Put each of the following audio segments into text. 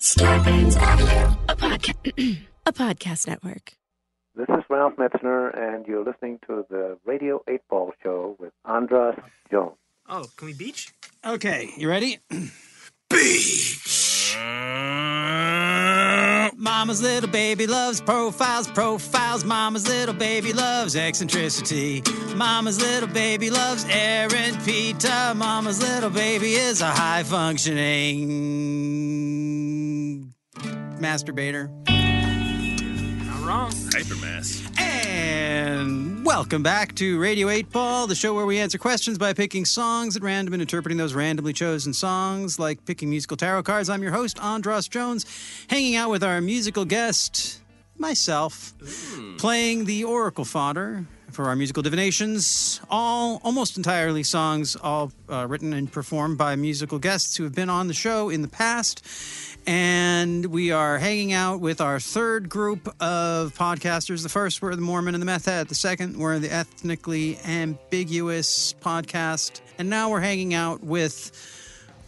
Starburns Audio, a, podca- a podcast network. This is Ralph Metzner, and you're listening to the Radio 8 Ball Show with Andras Jones. Oh, can we beach? Okay, you ready? Mama's little baby loves profiles, profiles. Mama's little baby loves eccentricity. Mama's little baby loves Aaron Pita. Mama's little baby is a high functioning masturbator. Wrong. Hypermass. And welcome back to Radio 8 Ball, the show where we answer questions by picking songs at random and interpreting those randomly chosen songs, like picking musical tarot cards. I'm your host, Andras Jones, hanging out with our musical guest, myself, playing the oracle fodder for our musical divinations. All almost entirely songs, all uh, written and performed by musical guests who have been on the show in the past. And we are hanging out with our third group of podcasters. The first were the Mormon and the Meth Head. The second were the ethnically ambiguous podcast. And now we're hanging out with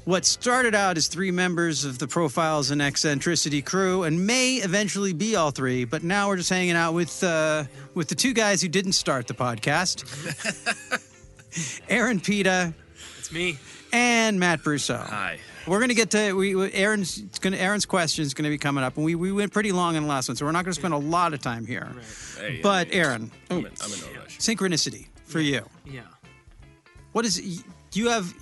what started out as three members of the Profiles and Eccentricity crew, and may eventually be all three. But now we're just hanging out with uh, with the two guys who didn't start the podcast, Aaron Pita It's me. and Matt Brousseau. Hi. We're gonna get to we we- Aaron's gonna Aaron's question is gonna be coming up, and we, we went pretty long in the last one, so we're not gonna spend a lot of time here. Hey, But hey, Aaron, I'm in, I'm in no rush. synchronicity for you. Yeah. What is do you have?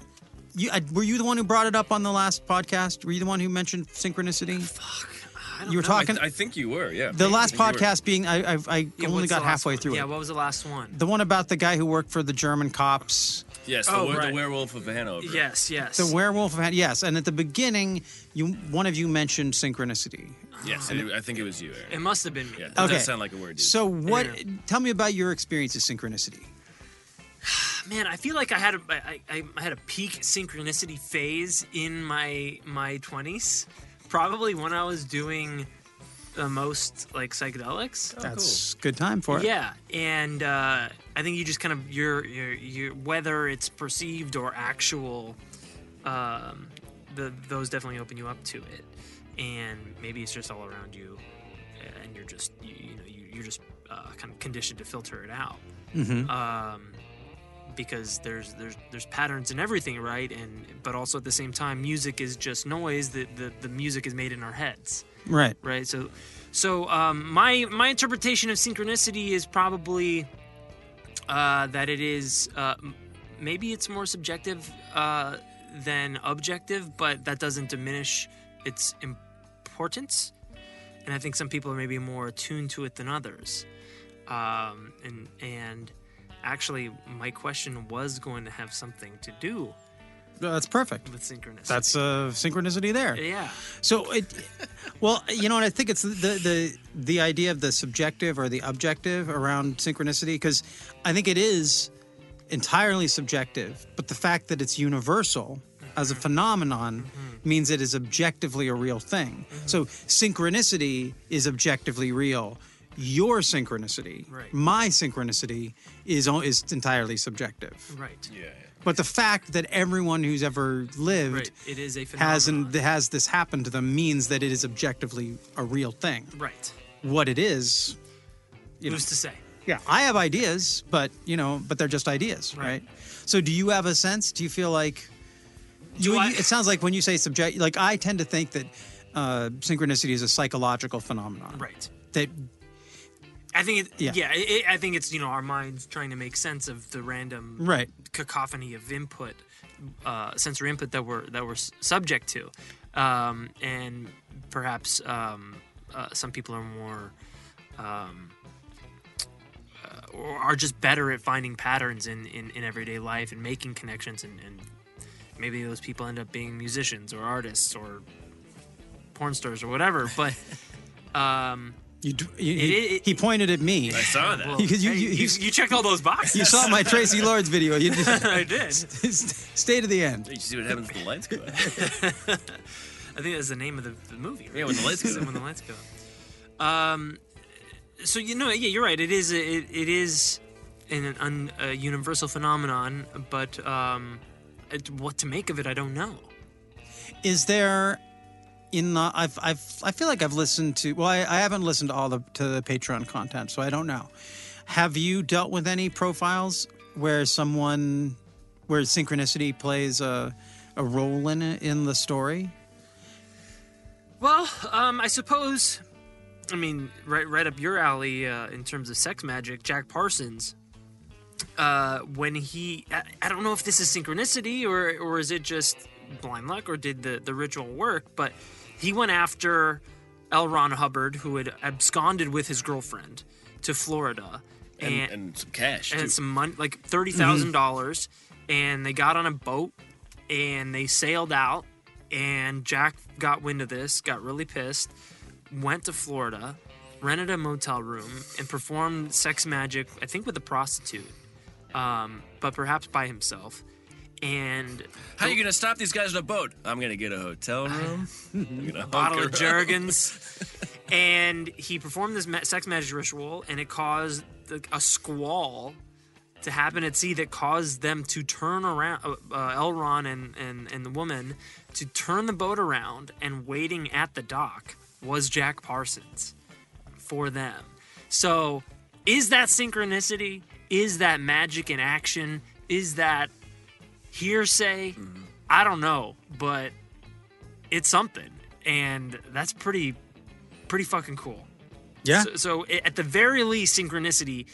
You were you the one who brought it up on the last podcast? Were you the one who mentioned synchronicity? Fuck. I don't You were know. talking I, I think you were, yeah. the last think you were. podcast being I I, I Yeah, only got halfway one? through Yeah, it. what was the last one? The one about the guy who worked for the German cops. Yes, the, Oh, were- right. the werewolf of Hanover. Yes, yes. The werewolf of Hanover. yes, and at the beginning, you one of you mentioned synchronicity. Yes, and it- I think it was you, Aaron. it must have been me. Yeah, that Okay. does sound like a word. Dude. So what? Yeah. Tell me about your experience of synchronicity. Man, I feel like I had a I, I, I had a peak synchronicity phase in my my twenties. Probably when I was doing the most like psychedelics. That's good time for it. Yeah, and uh, I think you just kind of your your your whether it's perceived or actual, um, the those definitely open you up to it, and maybe it's just all around you, and you're just you, you know you, you're just uh, kind of conditioned to filter it out. Um, because there's there's there's patterns in everything, right? And but also at the same time, music is just noise. The the, the music is made in our heads Right. right so so um, my my interpretation of synchronicity is probably uh, that it is uh, maybe it's more subjective uh, than objective but that doesn't diminish its importance. And i think some people are maybe more attuned to it than others. Um, and and actually my question was going to have something to do That's perfect. with synchronicity That's uh, synchronicity there. yeah So it, well, you know, and I think it's the the the idea of the subjective or the objective around synchronicity because I think it is entirely subjective, but the fact that it's universal as a mm-hmm. phenomenon mm-hmm. means it is objectively a real thing. Mm-hmm. So synchronicity is objectively real. Your synchronicity, Right. my synchronicity, is is entirely subjective. right yeah, yeah. But the fact that everyone who's ever lived right it is a has and has this happen to them means that it is objectively a real thing. right What it is, you know, who's to say yeah, I have ideas, but you know, but they're just ideas, right? Right. So, do you have a sense? Do you feel like you? I- you- it sounds like when you say subject, like I tend to think that uh, synchronicity is a psychological phenomenon, right That I think it, Yeah. yeah, it, I think it's you know our minds trying to make sense of the random right, cacophony of input, uh, sensory input that we're that we're subject to, um, and perhaps um, uh, some people are more, um, uh, or are just better at finding patterns in, in, in everyday life and making connections, and, and maybe those people end up being musicians or artists or porn stars or whatever. But um, you, you It- he, it- he pointed at me. I saw that. well, Because you- hey, you- you, you- you checked all those boxes. You saw my Traci Lords video. You just, I did. stay to the end. You see what happens when the lights go out? I think that's the name of the, the movie. Right? Yeah, when the lights go when the lights go. Um, so you know, yeah, you're right. It is. It, it is an, un, a universal phenomenon, but um, it, what to make of it, I don't know. Is there in the I've I've I feel like I've listened to well I, I haven't listened to all the to the Patreon content, so I don't know. Have you dealt with any profiles where someone where synchronicity plays a a role in it in the story? Well, um, I suppose. I mean, right, right up your alley uh, in terms of sex magic. Jack Parsons, uh, when he, I, I don't know if this is synchronicity or or is it just blind luck or did the the ritual work, but he went after L. Ron Hubbard, who had absconded with his girlfriend to Florida, And, and some cash. and too. some money, like thirty dollars, and they got on a boat and they sailed out. And Jack got wind of this, got really pissed, went to Florida, rented a motel room, and performed sex magic. I think with a prostitute, um, but perhaps by himself. And How are you gonna stop these guys in a boat? I'm gonna get a hotel room. I'm gonna bottle of. Jergens, and he performed this sex magic ritual, and it caused a squall to happen at sea that caused them to turn around. Uh, uh, L. Ron and, and and the woman to turn the boat around, and waiting at the dock was Jack Parsons for them. So, is that synchronicity? Is that magic in action? Is that hearsay? I don't know, but it's something, and that's pretty, pretty fucking cool. Yeah. So, so at the very least, synchronicity.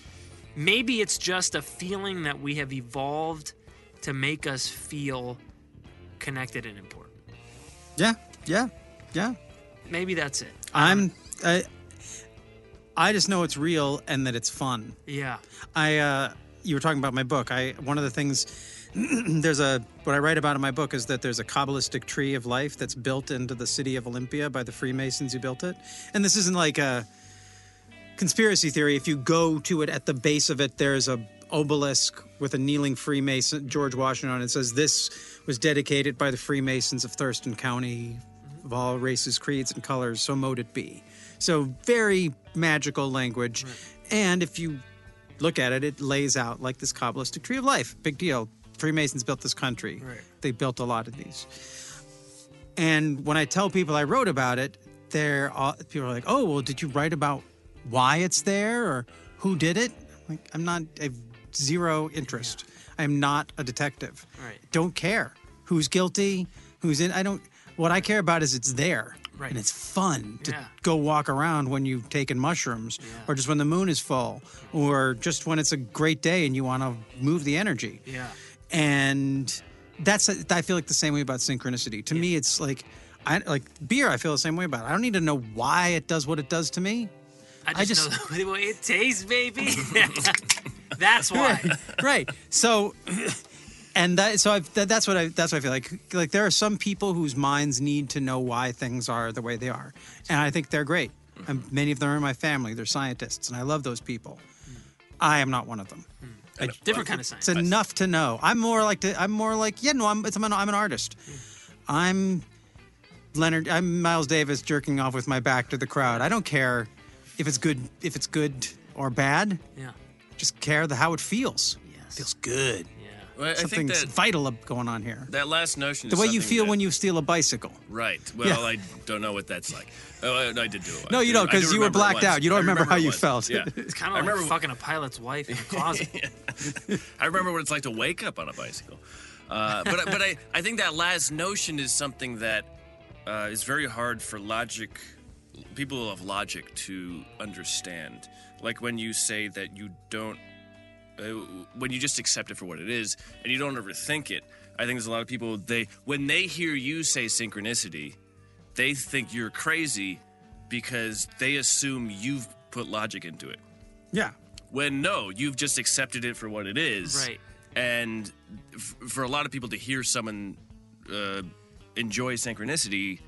Maybe it's just a feeling that we have evolved to make us feel connected and important. Yeah. Yeah. Yeah. Maybe that's it. I'm I I just know it's real and that it's fun. Yeah. I uh you were talking about my book. I one of the things there's a what I write about in my book is that there's a kabbalistic tree of life that's built into the city of Olympia by the Freemasons who built it. And this isn't like a conspiracy theory. If you go to it at the base of it, there's a obelisk with a kneeling Freemason George Washington on it. Says this was dedicated by the Freemasons of Thurston County of all races, creeds, and colors, so mote it be. So very magical language. And if you look at it, it lays out like this Kabbalistic tree of life. Big deal. Freemasons built this country. Right. They built a lot of these. And when I tell people I wrote about it, they're all, people are like, "Oh, well, did you write about why it's there or who did it?" Like, I'm not. I have zero interest. I'm not a detective. Right. Don't care who's guilty, who's in. I don't. What I care about is it's there. Right. And it's fun to Yeah. go walk around when you've taken mushrooms, or just when the moon is full, or just when it's a great day and you want to move the energy Yeah. And that's I feel like the same way about synchronicity. To me, it's like I like beer. I feel the same way about. It. I don't need to know why it does what it does to me. I just, just- know the way it tastes, baby. That's why. right. So, and that so I've, that, that's what I that's what I feel like. Like there are some people whose minds need to know why things are the way they are, and I think they're great. And many of them are in my family. They're scientists, and I love those people. Hmm. I am not one of them. Hmm. Different kind of science. It's enough to know. I'm more like to, I'm more like yeah no I'm it's, I'm, an, I'm an artist. Hmm. I'm Leonard. I'm Miles Davis jerking off with my back to the crowd. I don't care if it's good if it's good or bad. Yeah. Just care the how it feels. Yes. feels good. Well, I think Something's that vital going on here. that last notion. The way you feel that- when you steal a bicycle. Right. Well, Yeah. I don't know what that's like. Oh, I, I did do it. No, I you do- don't, I do you were blacked out. You don't I remember how you once. felt. Yeah. It's kind of like remember- fucking a pilot's wife in a closet. I remember what it's like to wake up on a bicycle. Uh, but but I, I think that last notion is something that uh, is very hard for logic people of logic to understand. Like when you say that you don't when you just accept it for what it is and you don't overthink it. I think there's a lot of people they when they hear you say synchronicity, they think you're crazy because they assume you've put logic into it. Yeah. When no, you've just accepted it for what it is. Right. And f- for a lot of people to hear someone uh, enjoy synchronicity,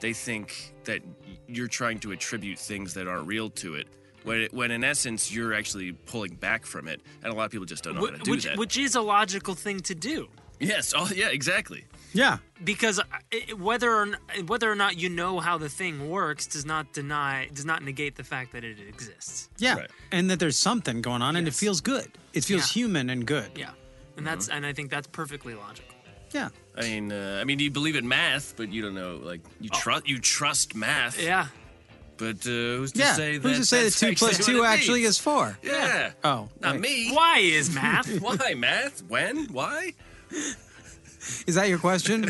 they think that you're trying to attribute things that aren't real to it. When, it, when in essence you're actually pulling back from it, and a lot of people just don't know how to do which, that. which is a logical thing to do. yes, oh yeah, exactly. Yeah. because uh, it- whether or not, whether or not you know how the thing works does not deny does not negate the fact that it exists. Yeah. Right. And that there's something going on and it feels good. It feels Yeah. human and good. Yeah, and that's and I think that's perfectly logical. Yeah. I mean, uh, I mean, you believe in math, but you don't know, like you trust you trust math. Yeah. But uh, who's to Yeah. say that? Who's to say that two two actually is four? Yeah. Oh, Not wait. me. Why is math? Why math? When? Why? Is that your question?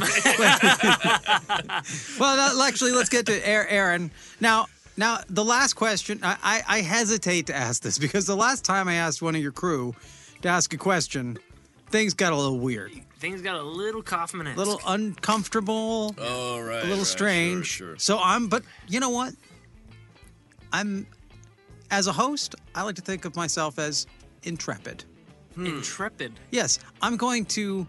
well, no, actually, let's get to Aaron. Now, now the last question. I, I, I hesitate to ask this because the last time I asked one of your crew to ask a question, things got a little weird, Things got a little Kaufman a little uncomfortable, Oh right. a little right, strange. Sure, sure. So I'm, but you know what? I'm, as a host, I like to think of myself as intrepid. intrepid. Yes, I'm going to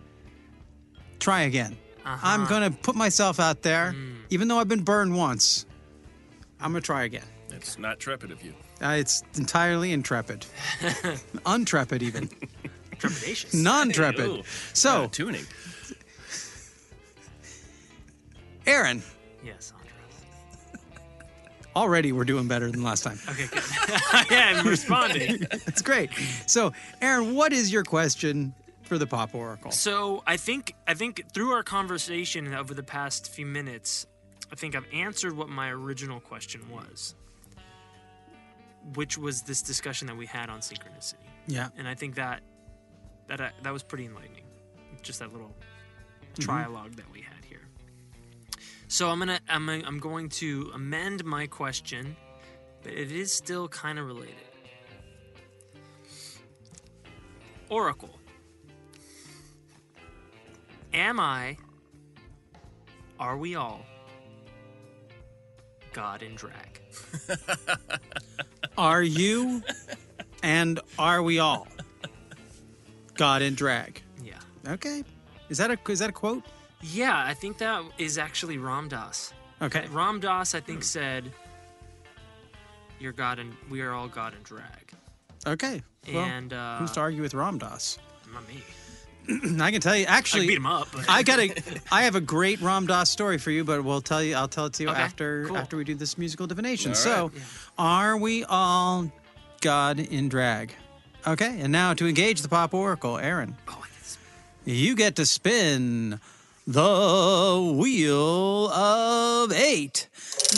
try again. Uh-huh. I'm going to put myself out there, even though I've been burned once. I'm going to try again. It's not trepid of you. Uh, it's entirely intrepid, untrepid, even Trepidatious. non-trepid. Ooh, So, tuning. Aaron, Yes, Andras. Already we're doing better than last time. Okay, good. yeah, I'm responding. It's great. So, Aaron, what is your question for the Pop Oracle? So I think I think through our conversation over the past few minutes, I think I've answered what my original question was, which was this discussion that we had on synchronicity, Yeah. and I think that that uh, that was pretty enlightening, just that little trialogue that we had. So I'm gonna I'm I'm going to amend my question, but it is still kind of related. Oracle. Am I, are we all, God in drag? Are you and are we all God in drag? Yeah. Okay. Is that a is that a quote? Yeah, I think that is actually Ram Dass. Okay. Ram Dass, I think, said, "You're God and we are all God in drag." Okay. Well, and uh, who's to argue with Ram Dass? not me. I can tell you. I Actually, beat him up. But I got a. I have a great Ram Dass story for you, but we'll tell you. I'll tell it to you Okay, after cool. after we do this musical divination. All so, right. are we all God in drag? Okay, and now to engage the pop oracle, Aaron, oh, I guess- you get to spin the wheel of eight.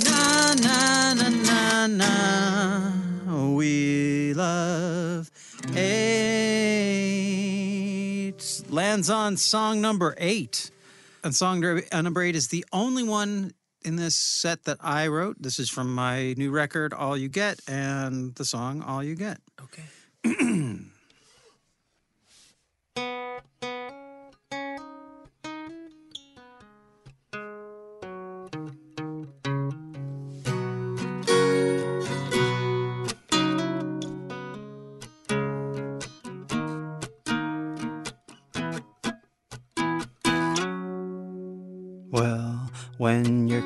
Na na na na na. Wheel of eight lands on song number eight. And song number- uh, number eight is the only one in this set that I wrote. This is from my new record, All You Get, and the song All You Get. okay.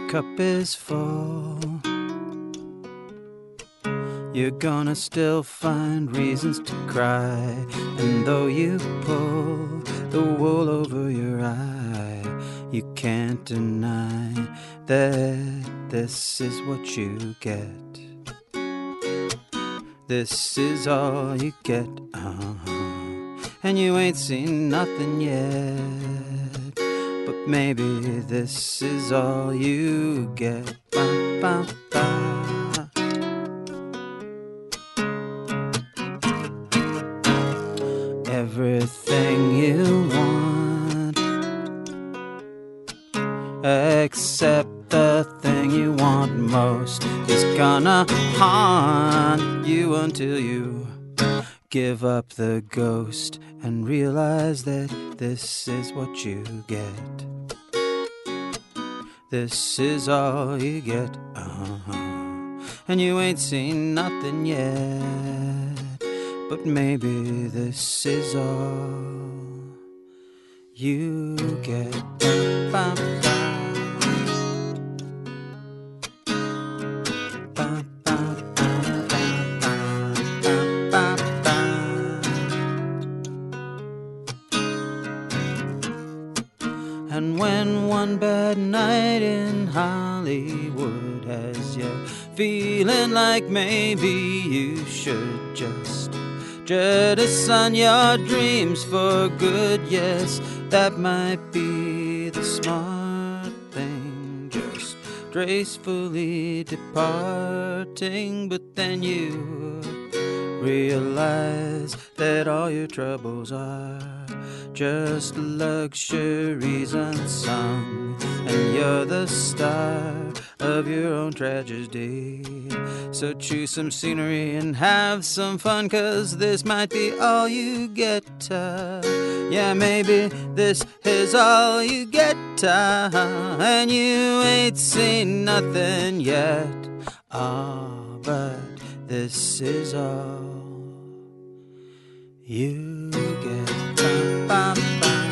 cup is full, you're gonna still find reasons to cry. And though you pull the wool over your eye, you can't deny that this is what you get. This is all you get, uh-huh. and you ain't seen nothing yet. Maybe this is all you get. Ba, ba, ba. Everything you want, except the thing you want most, is gonna haunt you until you give up the ghost and realize that this is what you get. This is all you get, uh-huh. And you ain't seen nothing yet. But maybe this is all you get. Ba, ba. Ba, when one bad night in Hollywood has you feeling like maybe you should just jettison your dreams for good, yes, that might be be the smart thing, just gracefully departing. But then you realize that all your troubles are just luxuries unsung, and you're the star of your own tragedy. So choose some scenery and have some fun, cause this might be all you get. Uh, yeah, maybe this is all you get, uh, and you ain't seen nothing yet. Ah, but this is all you get. Bum, bum.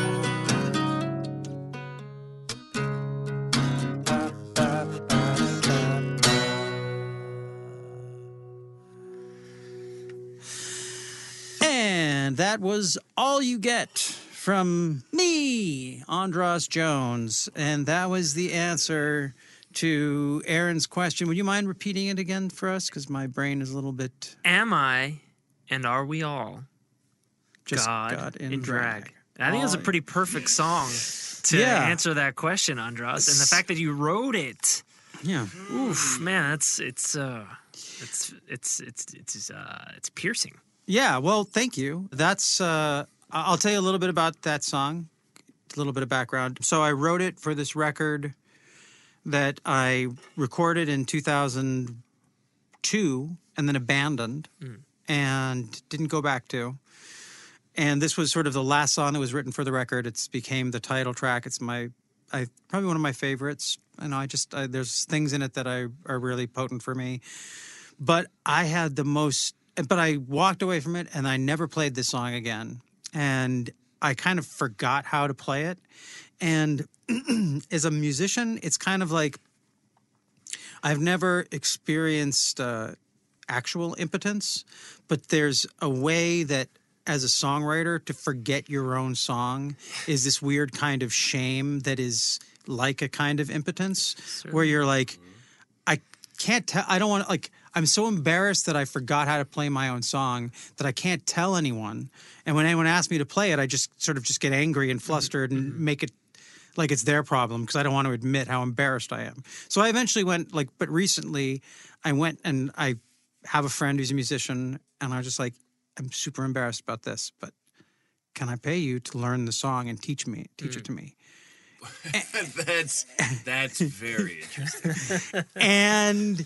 And that was all you get from me, Andras Jones. And that was the answer to Aaron's question. Would you mind repeating it again for us? Because my brain is a little bit Am I and are we all just God, got in, drag? I think it's a pretty perfect song to Yeah. answer that question, Andras. And the fact that you wrote it, Yeah. oof, man, that's it's uh, it's it's it's it's uh, it's piercing. Yeah, well, thank you. That's uh I'll tell you a little bit about that song, a little bit of background. So I wrote it for this record that I recorded in 2002 and then abandoned mm. and didn't go back to. And this was sort of the last song that was written for the record. It's became the title track. It's my I probably one of my favorites. And I just I, there's things in it that I are really potent for me but I had the most. But I walked away from it, and I never played this song again. And I kind of forgot how to play it. And as a musician, it's kind of like I've never experienced uh, actual impotence, but there's a way that as a songwriter to forget your own song is this weird kind of shame that is like a kind of impotence where you're like I can't tell I don't want to like I'm so embarrassed that I forgot how to play my own song that I can't tell anyone and when anyone asks me to play it I just sort of just get angry and mm-hmm. flustered and mm-hmm. make it like it's their problem because I don't want to admit how embarrassed I am. So I eventually went like, but recently I went and I have a friend who's a musician, and I was just like, I'm super embarrassed about this, but can I pay you to learn the song and teach me, teach it to mm. me? that's that's very interesting. and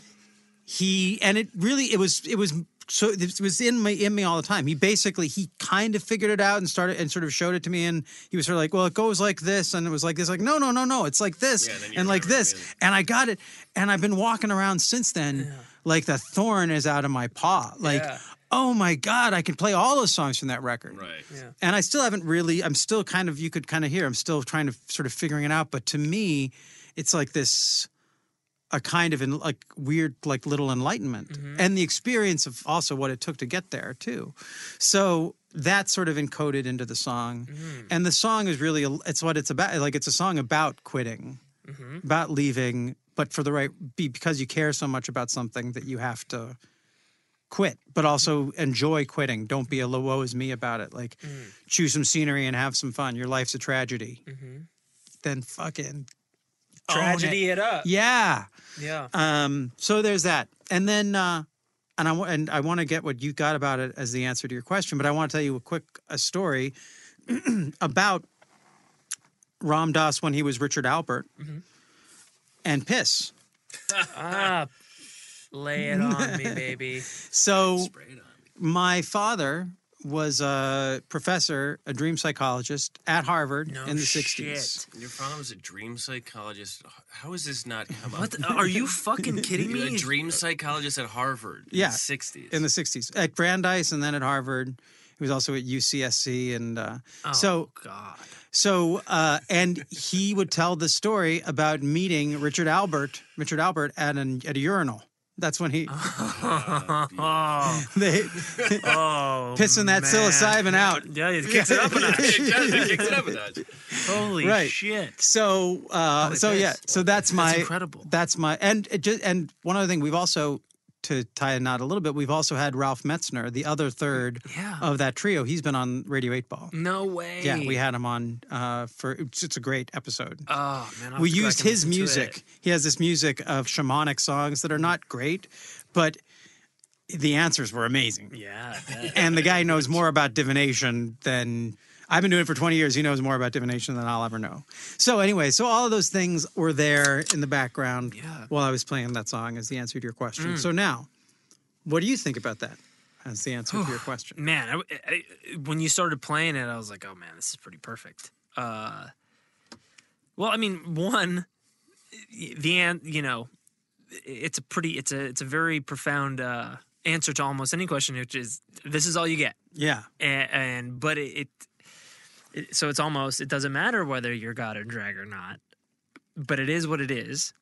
he and it really it was it was so it was in me in me all the time. He basically he kind of figured it out and started and sort of showed it to me and he was sort of like, well, it goes like this and it was like this, like no no no no, it's like this Yeah, and and like this it. and I got it and I've been walking around since then like the thorn is out of my paw, like. Yeah. Oh my God! I can play all those songs from that record, Right. Yeah. and I still haven't really. I'm still kind of. You could kind of hear. I'm still trying to sort of figuring it out. But to me, it's like this, a kind of in, like weird, like little enlightenment, mm-hmm. and the experience of also what it took to get there too. So that's sort of encoded into the song, mm-hmm. and the song is really. It's what it's about. Like it's a song about quitting, mm-hmm. about leaving, but for the right be because you care so much about something that you have to quit, but also enjoy quitting. Don't be a woe is me about it. Like mm. choose some scenery and have some fun. Your life's a tragedy. Then fucking. Tragedy it up. Yeah. Yeah. Um, so there's that, and then uh, and I and I want to get what you got about it as the answer to your question, but I want to tell you a quick a story about Ram Dass when he was Richard Alpert and Piss. Ah, lay it on me, baby. So Spray it on me. my father was a professor, a dream psychologist at Harvard No in the shit. 60s. Your father was a dream psychologist. How has this not come What? up? the- are you fucking kidding me? A dream psychologist at Harvard. Yeah. In the 60s. In the 60s at Brandeis and then at Harvard. He was also at UCSC and uh, Oh, so God. so uh, and he would tell the story about meeting Richard Alpert, Richard Alpert at an at a urinal. That's when he Oh, they oh, pissing that man. psilocybin out. Yeah, it kicks it up a notch. it kicks it up a notch. Holy Right. shit. So, uh, so yeah, so that's my incredible. That's my and just and one other thing we've also to tie a knot a little bit, we've also had Ralph Metzner, the other third Yeah. of that trio. He's been on Radio 8 Ball. No way. Yeah, we had him on uh, for it's, it's a great episode. Oh man, I'll we have to go used his music. He has this music of shamanic songs that are not great, but the answers were amazing. Yeah. And the guy knows more about divination than I've been doing it for 20 years. He knows more about divination than I'll ever know. So anyway, so all of those things were there in the background Yeah. while I was playing that song as the answer to your question. So now, what do you think about that as the answer to your question? man, I, I- when you started playing it, I was like, oh man, this is pretty perfect. Uh, well, I mean, one, the an you know, it's a pretty, it's a, it's a very profound uh, answer to almost any question, which is this is all you get, Yeah. and, and but it, so it's almost it doesn't matter whether you're God or drag or not, but it is what it is.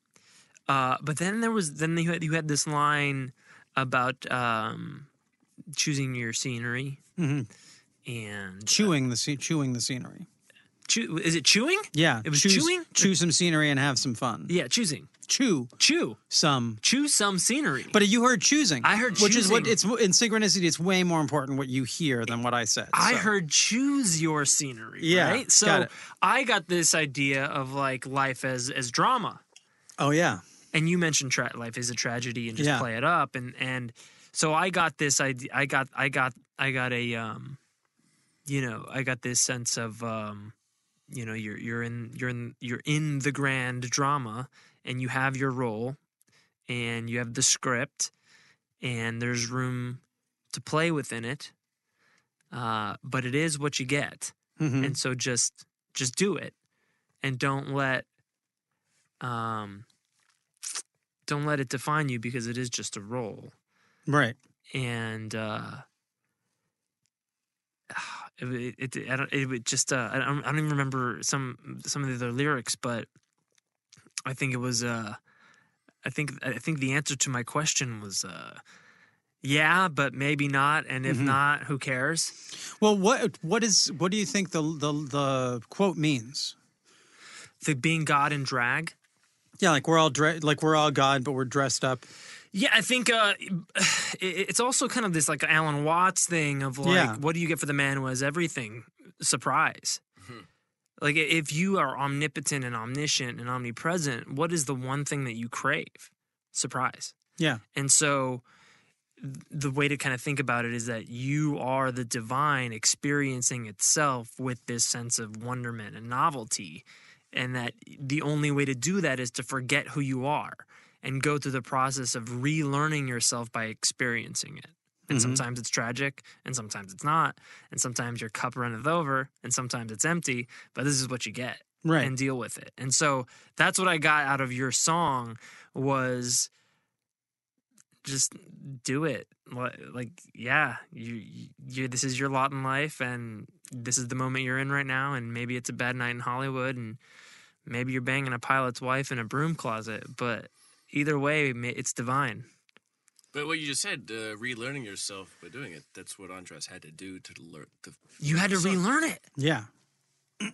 Uh, but then there was then you had, you had this line about um, choosing your scenery Mhm. and Chewing the sce- chewing the scenery. chew, is it chewing? Yeah. It was choose, chewing? Chew some scenery and have some fun. Yeah, choosing. Chew Chew. some Chew some scenery. But you heard choosing. I heard which is what it's in synchronicity. It's way more important what you hear than what I said. I so. heard choose your scenery. Yeah, Right? So got. I got this idea of like life as as drama. Oh yeah, and you mentioned tra- life is a tragedy and just Yeah. play it up and and so i got this idea i got i got i got a um you know i got this sense of um you know you're you're in you're in you're in the grand drama and you have your role and you have the script and there's room to play within it uh but it is what you get Mhm. and so just just do it and don't let um don't let it define you because it is just a role right. and uh it, it, it I don't it would just uh I don't, I don't even remember some some of the other lyrics but I think it was uh I think I think the answer to my question was uh yeah but maybe not and if Mhm. not who cares Well, what what is what do you think the the the quote means? the being god in drag Yeah, like we're all dre- like we're all God, but we're dressed up. Yeah, I think uh, it's also kind of this like Alan Watts thing of like, Yeah. what do you get for the man who has everything? Surprise. Like, if you are omnipotent and omniscient and omnipresent, what is the one thing that you crave? Surprise. Yeah, And so, the way to kind of think about it is that you are the divine experiencing itself with this sense of wonderment and novelty. And that the only way to do that is to forget who you are and go through the process of relearning yourself by experiencing it. And Mhm. sometimes it's tragic, and sometimes it's not. And sometimes your cup runneth over, and sometimes it's empty. But this is what you get right. and deal with it. And so that's what I got out of your song was just do it. Like, yeah, you, you, this is your lot in life, and this is the moment you're in right now. And maybe it's a bad night in Hollywood, and maybe you're banging a pilot's wife in a broom closet. But either way, it's divine. But what you just said, uh, relearning yourself by doing it, that's what Andras had to do to learn. To, You had to So- relearn it. yeah,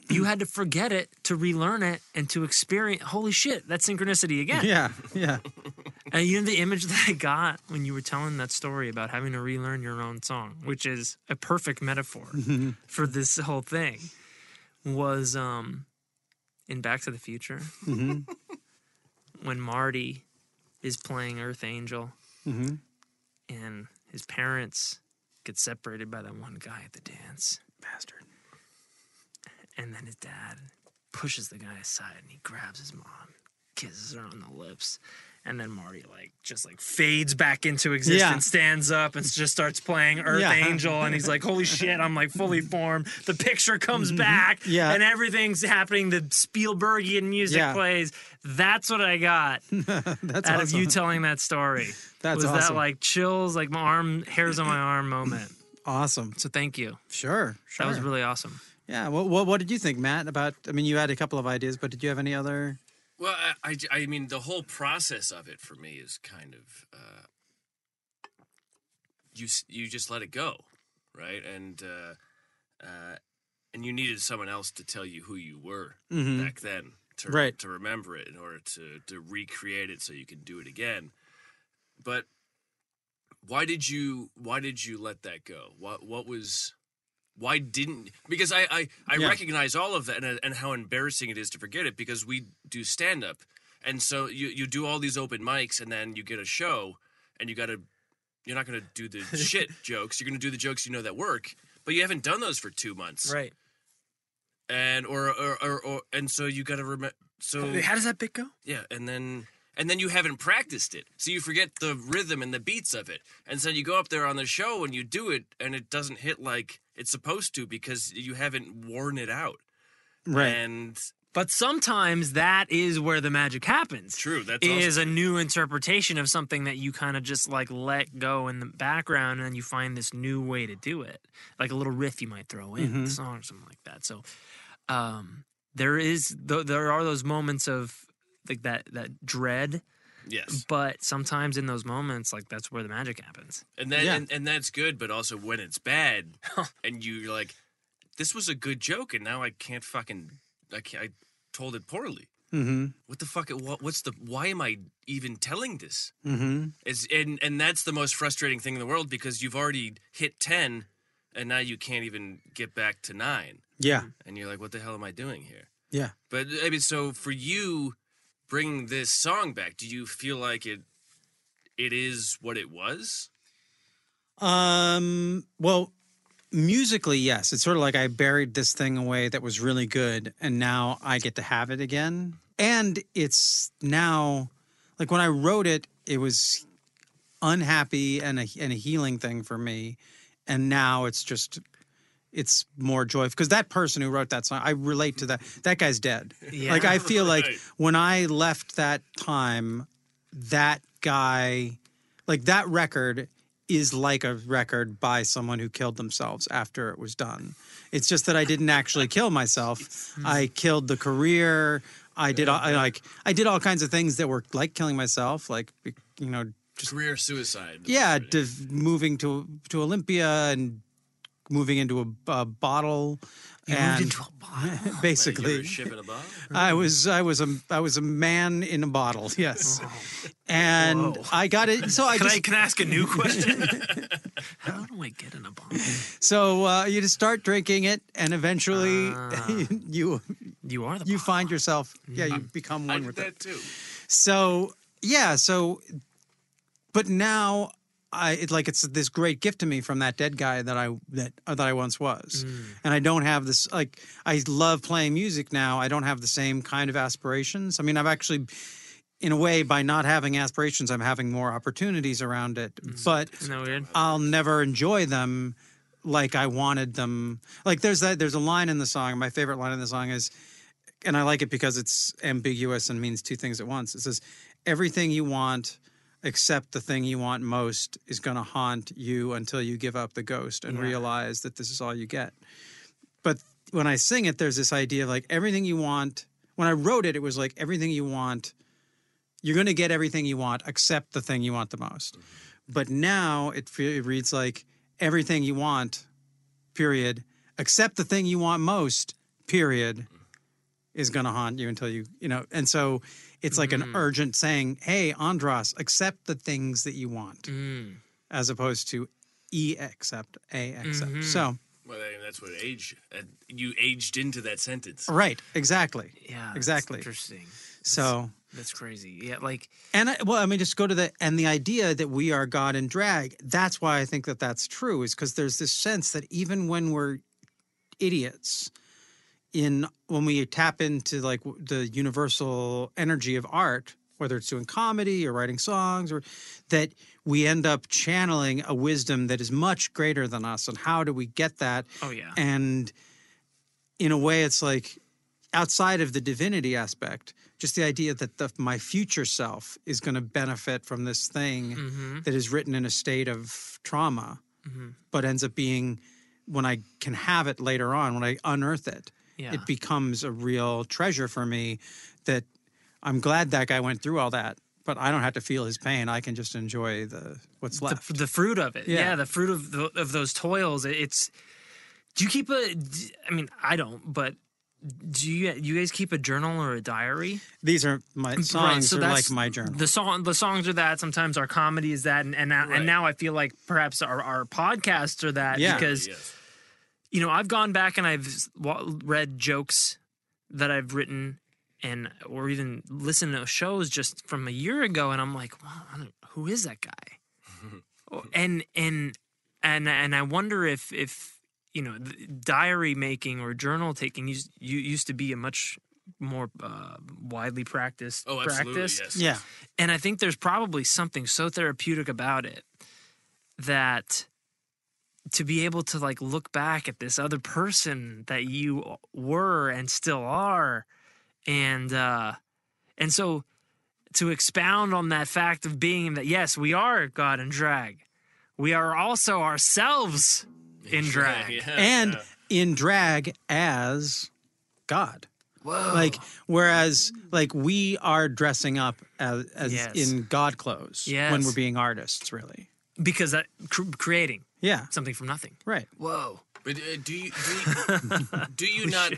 You had to forget it to relearn it and to experience. Holy shit, that's synchronicity again. yeah, yeah. And you know the image that I got when you were telling that story about having to relearn your own song, which is a perfect metaphor for this whole thing, was um in Back to the Future hmm when Marty is playing Earth Angel hmm and his parents get separated by that one guy at the dance, Bastard. and then his dad pushes the guy aside and he grabs his mom, kisses her on the lips. And then Marty like just like fades back into existence, Yeah. stands up and just starts playing Earth Yeah. Angel, and he's like, "Holy shit, I'm like fully formed." The picture comes back, Mm-hmm. Yeah. and everything's happening. The Spielbergian music Yeah. plays. That's what I got That's out awesome. of you telling that story. That's was awesome. that like chills, like my arm, hairs on my arm moment. awesome. So thank you. Sure, sure. That was really awesome. yeah. What, what what did you think, Matt? About I mean, you had a couple of ideas, but did you have any other? Well, I, I, I mean, the whole process of it for me is kind of uh, you you just let it go, right? And uh, uh, and you needed someone else to tell you who you were Mhm. back then to Right. to remember it in order to to recreate it so you can do it again. But why did you why did you let that go? What what was why didn't because I I, I Yeah. recognize all of that and, and how embarrassing it is to forget it because we do stand up and so you you do all these open mics and then you get a show and you got to you're not going to do the shit jokes you're going to do the jokes you know that work but you haven't done those for 2 months Right. and or or, or, or and so you got to remember so How does that bit go? yeah, and then and then you haven't practiced it, so you forget the rhythm and the beats of it, and so you go up there on the show and you do it, and it doesn't hit like it's supposed to because you haven't worn it out. Right. And But sometimes that is where the magic happens. true, that's is also, a new interpretation of something that you kind of just like let go in the background and then you find this new way to do it like a little riff you might throw in the song or something like that so um there is th- there are those moments of like that that dread yes, but sometimes in those moments like that's where the magic happens and that Yeah. and, and that's good, but also when it's bad, and you- you're like, this was a good joke, and now I can't fucking I can't, I told it poorly. Mm-hmm. What the fuck? What, what's the? Why am I even telling this? Mm-hmm. Is and and that's the most frustrating thing in the world because you've already hit ten, and now you can't even get back to nine, Yeah. and you're like, what the hell am I doing here? Yeah. But I mean, so for you, bringing this song back, do you feel like it? It is what it was. Um. Well, musically, yes. It's sort of like I buried this thing away that was really good, and now I get to have it again. And it's now, like when I wrote it, it was unhappy and a and a healing thing for me, and now it's just. It's more joyful because that person who wrote that song, I relate to that. That guy's dead. Yeah. Like I feel like Right. when I left that time, that guy, like that record is like a record by someone who killed themselves after it was done. It's just that I didn't actually kill myself. I killed the career. I did all, I, like I did all kinds of things that were like killing myself, like you know, just Career suicide. yeah, to moving to to Olympia and moving into a, a bottle. and into a bottle basically, a ship in a bottle. I was I was a I was a man in a bottle. Yes, and Whoa. I got it. So I can just I can I ask a new question how do I get in a bottle so uh, you just start drinking it, and eventually you you are the you bottle. find yourself. Yeah, you become I one did with it. that too. So yeah, so but now I it's like it's this great gift to me from that dead guy that I that uh, that I once was, and I don't have this like I love playing music now. I don't have the same kind of aspirations. I mean, I've actually. In a way, by not having aspirations, I'm having more opportunities around it. But that weird? I'll never enjoy them like I wanted them. Like there's that there's a line in the song. My favorite line in the song is, and I like it because it's ambiguous and means two things at once. It says, "Everything you want, except the thing you want most, is going to haunt you until you give up the ghost and realize that this is all you get." But when I sing it, there's this idea of like everything you want. When I wrote it, it was like everything you want. You're going to get everything you want except the thing you want the most. Mm-hmm. But now it, it reads like everything you want, period, except the thing you want most, period, mm-hmm. is going to haunt you until you, you know. And so it's like an urgent saying, hey, Andras, accept the things that you want, Mm. as opposed to E accept, A accept. So, Well, that's what age. Uh, you aged into that sentence. right, exactly. yeah that's Exactly. interesting So, that's crazy yeah like And I, well, I mean, just go to the and the idea that we are God in drag. That's why I think that that's true, is because there's this sense that even when we're idiots, in when we tap into like the universal energy of art, whether it's doing comedy or writing songs, or that we end up channeling a wisdom that is much greater than us. And how do we get that? oh yeah And in a way, it's like outside of the divinity aspect, just the idea that the, my future self is going to benefit from this thing Mm-hmm. that is written in a state of trauma, but ends up being when I can have it later on, when I unearth it, Yeah. it becomes a real treasure for me that I'm glad that guy went through all that. But I don't have to feel his pain. I can just enjoy the what's left. the fruit of it. Yeah. Yeah. the fruit of the, of those toils. It's. Do you keep a? I mean, I don't, but do you you guys keep a journal or a diary? These are my songs so are that's- like my journal. The song, the songs are that. Sometimes our comedy is that, and and, now- Right. and now I feel like perhaps our, our podcasts are that Yeah. because Yes. You know I've gone back and I've read jokes that I've written and or even listened to shows just from a year ago, and I'm like, well, I don't, who is that guy? Oh, and and and and I wonder if if you know the diary making or journal taking used used to be a much more uh, widely practiced Oh, absolutely. practice Yes. yeah. and I think there's probably something so therapeutic about it that to be able to like look back at this other person that you were and still are and uh and so to expound on that fact of being that yes we are god in drag we are also ourselves in drag Yeah, and yeah. in drag as God. Like whereas like we are dressing up as, as Yes. in God clothes when we're being artists, really. Because that cr- creating Yeah, something from nothing right. whoa But uh, do you do you, do you not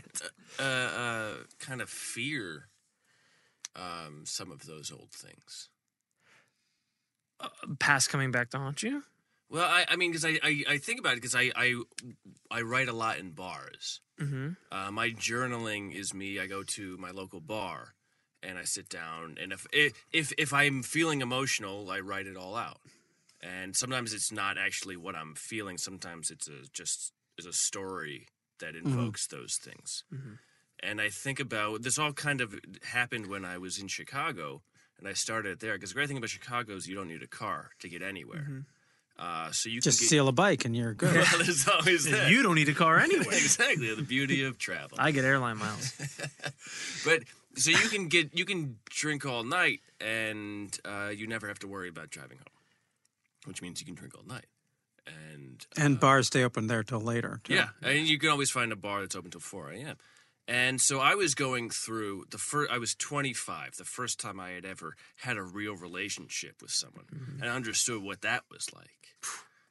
uh, uh, kind of fear um, some of those old things? past coming back to haunt you Well, I, I mean, because I, I, I think about it because I, I I write a lot in bars. mm-hmm. Uh, my journaling is me. I go to my local bar and I sit down, and if if if I'm feeling emotional, I write it all out. And sometimes it's not actually what I'm feeling. Sometimes it's a just is a story that invokes those things. And I think about this. All kind of happened when I was in Chicago, and I started it there. Because the great thing about Chicago is you don't need a car to get anywhere. Uh, so you Just can get, steal a bike and you're good. well, there's always that. you don't need a car anyway exactly the beauty of travel. I get airline miles. But so you can get you can drink all night and uh, you never have to worry about driving home, which means you can drink all night. And and bars stay open there till later. too. yeah, and you can always find a bar that's open till four a.m. And so I was going through the first. I was 25, the first time I had ever had a real relationship with someone, Mm-hmm. and I understood what that was like,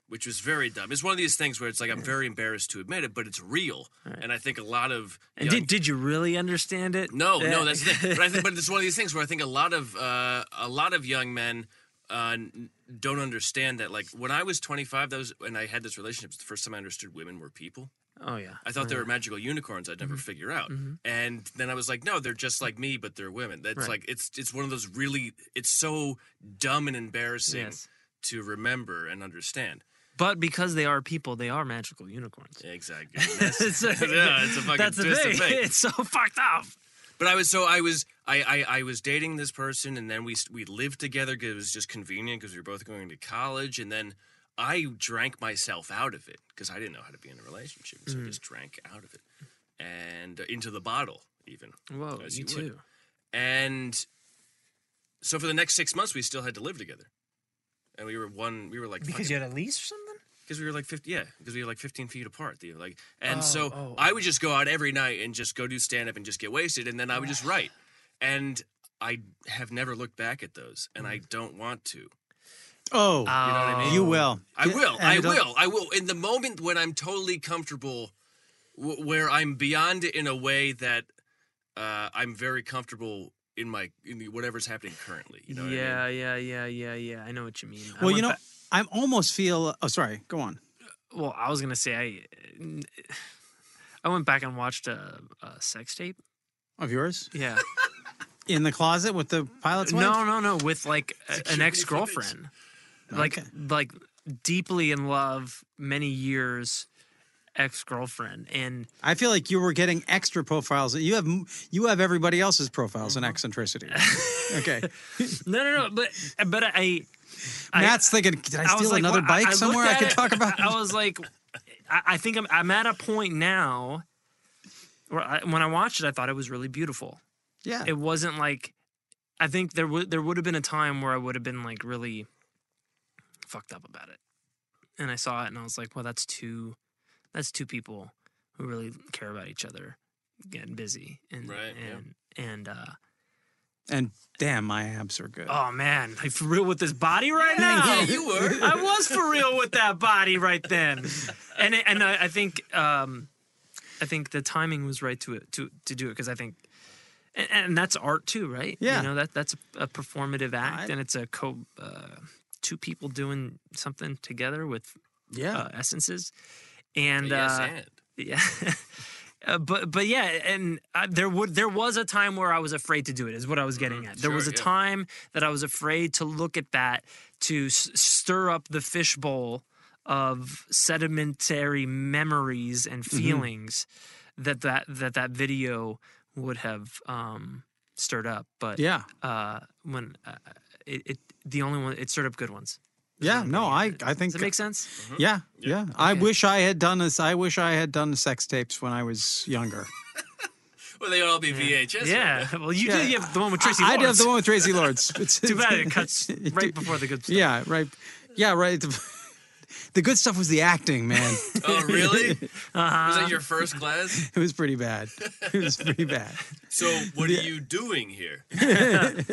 which was very dumb. It's one of these things where it's like I'm very embarrassed to admit it, but it's real, and I think a lot of And young did, did you really understand it? no, no, that's the thing. But I think, but it's one of these things where I think a lot of uh, a lot of young men uh, don't understand that. Like when I was 25, that was when I had this relationship. It's the first time I understood women were people. Oh yeah. I thought they were magical unicorns. I'd never Mm-hmm. figure out. And then I was like, no, they're just like me, but they're women. That's Right. like it's it's one of those really. It's so dumb and embarrassing Yes. to remember and understand. But because they are people, they are magical unicorns. Exactly. That's, It's a- yeah, it's a fucking That's the thing. fate. It's so fucked up. But I was so I was I I, I was dating this person, and then we we lived together because it was just convenient because we were both going to college, and then I drank myself out of it because I didn't know how to be in a relationship, so I just drank out of it and uh, into the bottle even. Whoa, As you, would. too. And so for the next six months, we still had to live together, and we were one. We were like Because you had a lease or something? because we were like 50 yeah because we were like 15 feet apart the, like and Oh, so oh, i would just go out every night and just go do stand up and just get wasted and then i would just write and i have never looked back at those and i mm. don't want to Oh, you know what i mean you will. i will And i it'll- i will in the moment when i'm totally comfortable w- where i'm beyond it in a way that uh, i'm very comfortable in my in the, whatever's happening currently you know what I mean? yeah, yeah, yeah, yeah, yeah. I know what you mean. Well, you know, ba- I'm almost feel. Uh, oh, sorry. Go on. Uh, well, I was gonna say I. I went back and watched a, a sex tape. Of yours Yeah. in the closet with the pilot's wife. no, no, no. With like a, an ex girlfriend, like Okay. like deeply in love, many years, ex girlfriend, and I feel like you were getting extra profiles. You have you have everybody else's profiles Mm-hmm. in eccentricity. okay, no, no, no. But but I. I- Matt's thinking, did I I steal like, another well, bike I somewhere I could it, talk about? I was like, I, I think I'm, I'm at a point now where I, when I watched it, I thought it was really beautiful. Yeah, It wasn't like, I think there would there would have been a time where I would have been like really fucked up about it, and I saw it and I was like, well, that's two, that's two people who really care about each other getting busy and Right, yeah. and and uh and damn, my abs are good. oh man, like for real with this body right now. yeah you were I was for real with that body right then, and it- and I, I think um, I think the timing was right to it to to do it because I think, and, and that's art too, right? Yeah. you know that that's a, a performative act, I- and it's a co uh, two people doing something together with Yeah. uh, essences, and yes, uh, and. yeah. Uh, but but yeah, and uh, there would there was a time where I was afraid to do it. Is what I was getting at. There Sure, was a yeah. time that I was afraid to look at that to s- stir up the fishbowl of sedimentary memories and feelings that that that that video would have um, stirred up. But Yeah. uh, when uh, it, it the only one it stirred up good ones. is Yeah. No, I. I think Does that make sense? Yeah, yeah. I Okay. wish I had done this. I wish I had done the sex tapes when I was younger. Well, they would all be VHS. Yeah. Well, you Yeah. did. You have the one with Traci I, I did have the one with Traci Lords. It's, Too bad it cuts right before the good stuff. Yeah, right. Yeah, right. The good stuff was the acting, man. Oh, really? Uh-huh. Was that your first class? It was pretty bad. It was pretty bad. So, what are you doing here?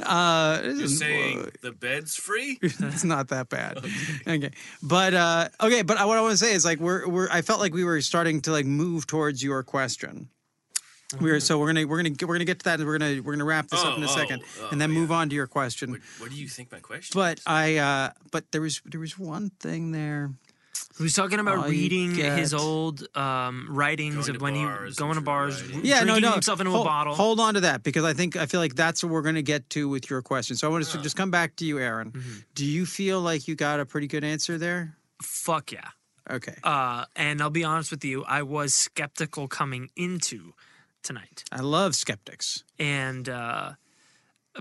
Uh, You're saying the bed's free? it's not that bad. Okay, but uh, okay, but what I want to say is like we're we're. I felt like we were starting to like move towards your question. We were so we're gonna we're gonna we're gonna get to that. and We're gonna we're gonna wrap this up in a Oh, second, oh, and then oh, move on to your question. What, what do you think my question? But is? I uh, but there was there was one thing there. He was talking about I reading his old um, writings of when he bars going to bars, writing. Yeah, drinking no, no. himself into hold, a bottle. Hold on to that because I think I feel like that's what we're going to get to with your question. So I want to just come back to you, Aaron. Mm-hmm. Do you feel like you got a pretty good answer there? Fuck yeah. Okay, Uh, and I'll be honest with you, I was skeptical coming into tonight, I love skeptics. and uh,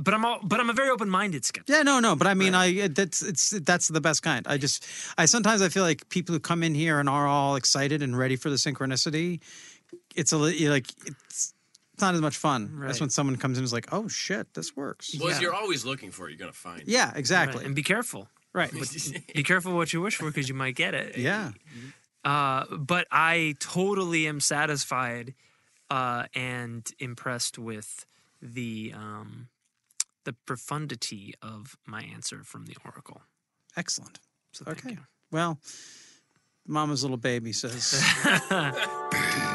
but I'm all, but I'm a very open minded skeptic. Yeah, no, no, but I mean, I that's it's that's the best kind. I just I sometimes I feel like people who come in here and are all excited and ready for the synchronicity, it's a li- like it's. It's not as much fun. That's Right. when someone comes in and is like, "Oh shit, this works." well, yeah. if you're always looking for it, you're going to find it. Yeah, Right, exactly. And be careful. Right. Be careful what you wish for because you might get it. Yeah. Uh, but I totally am satisfied uh, and impressed with the um, the profundity of my answer from the oracle. Excellent. So Okay. you. Well, Mama's little baby says.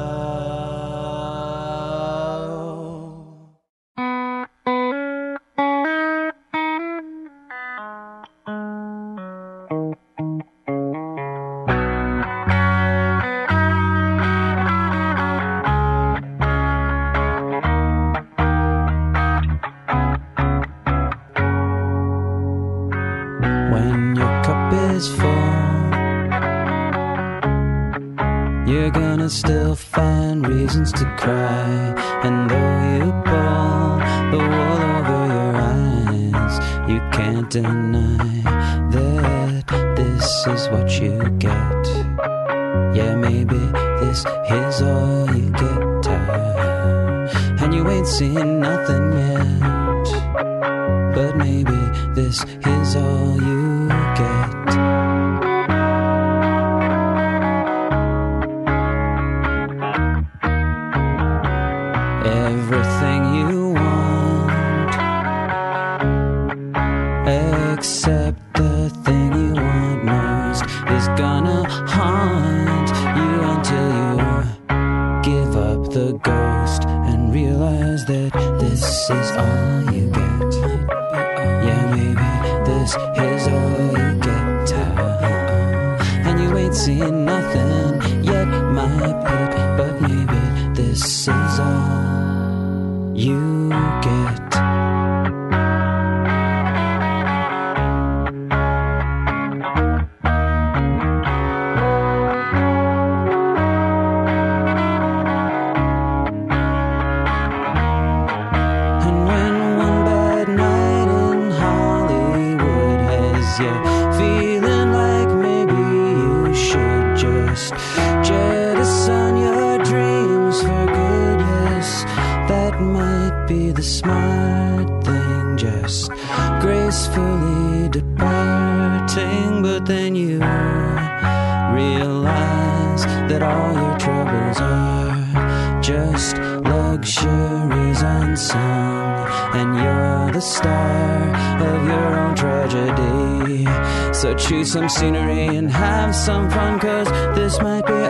You're gonna still find reasons to cry. And though you pull the wool over your eyes, you can't deny that this is what you get. Yeah, maybe this is all you get. And you ain't seen nothing yet. But maybe this is all you get. choose some scenery and have some fun, cause this might be